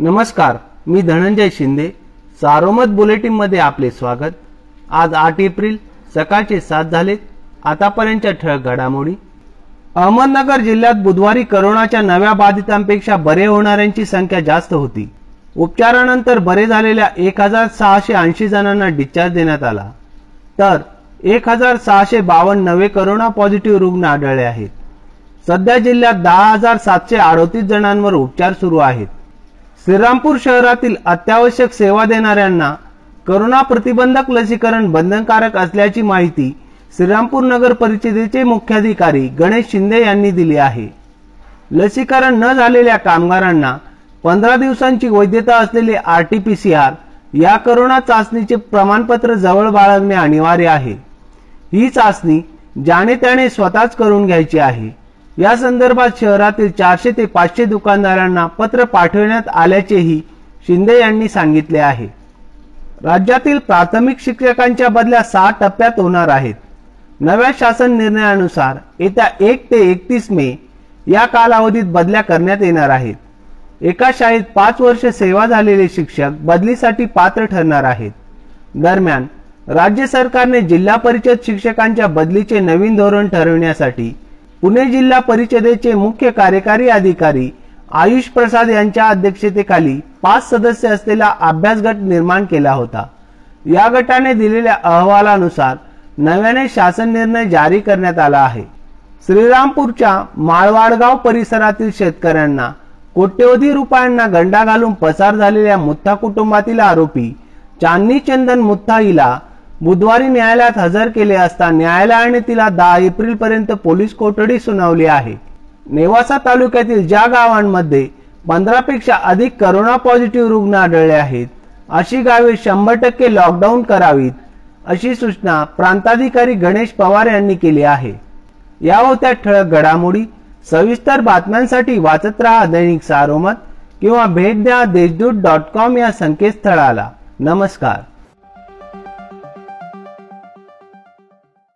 नमस्कार मी धनंजय शिंदे. सारोमत बुलेटिनमध्ये आपले स्वागत. आज आठ एप्रिल सकाळचे सात झाले आतापर्यंतच्या ठळक घडामोडी. अहमदनगर जिल्ह्यात बुधवारी करोनाच्या नव्या बाधितांपेक्षा बरे होणाऱ्यांची संख्या जास्त होती. उपचारानंतर बरे झालेल्या एक हजार सहाशे ऐंशी जणांना डिस्चार्ज देण्यात आला. तर एक हजार सहाशे बावन्न नवे करोना पॉझिटिव्ह रुग्ण आढळले आहेत. सध्या जिल्ह्यात दहा हजार सातशे अडोतीस जणांवर उपचार सुरू आहेत. श्रीरामपूर शहरातील अत्यावश्यक सेवा देणाऱ्यांना करोना प्रतिबंधक लसीकरण बंधनकारक असल्याची माहिती श्रीरामपूर नगर परिषदेचे मुख्याधिकारी गणेश शिंदे यांनी दिली आहे. लसीकरण न झालेल्या कामगारांना पंधरा दिवसांची वैधता असलेले R T P C R या करोना चाचणीचे प्रमाणपत्र जवळ बाळगणे अनिवार्य आहे. ही चाचणी ज्याने त्याने स्वतःच करून घ्यायची आहे. या संदर्भात शहरातील चारशे ते पाचशे दुकानदारांना पत्र पाठवण्यात आल्याचेही शिंदे यांनी सांगितले आहे. राज्यातील प्राथमिक शिक्षकांच्या बदल्या सहा टप्प्यात होणार आहेत. नव्या शासन निर्णयानुसार येत्या एक ते एकतीस मे या कालावधीत बदल्या करण्यात येणार आहेत. एका शाळेत पाच वर्ष सेवा झालेले शिक्षक बदलीसाठी पात्र ठरणार आहेत. दरम्यान राज्य सरकारने जिल्हा परिषद शिक्षकांच्या बदलीचे नवीन धोरण ठरवण्यासाठी पुणे जिल्हा परिषदेचे मुख्य कार्यकारी अधिकारी आयुष प्रसाद यांच्या अध्यक्षतेखाली पाच सदस्य असलेला अभ्यास गट निर्माण केला होता. या गटाने दिलेल्या अहवालानुसार नव्याने शासन निर्णय जारी करण्यात आला आहे. श्रीरामपूरच्या माळवाडगाव परिसरातील शेतकऱ्यांना कोट्यवधी रुपयांना गंडा घालून पसार झालेल्या मुत्था कुटुंबातील आरोपी चांदनी चंदन मुत्था हिला बुधवारी न्यायालयात हजर केले असता न्यायालयाने तिला दहा एप्रिल पर्यंत पोलीस कोठडी सुनावली आहे. नेवासा तालुक्यातील ज्या गावांमध्ये पंधरापेक्षा अधिक करोना पॉझिटिव्ह रुग्ण आढळले आहेत अशी गावे शंभर टक्के लॉकडाऊन करावीत अशी सूचना प्रांताधिकारी गणेश पवार यांनी केली आहे. या होत्या ठळक घडामोडी सविस्तर बातम्यांसाठी वाचत राहा दैनिक सारोमत किंवा भेट द्या देशदूत डॉट कॉम या संकेतस्थळाला. नमस्कार.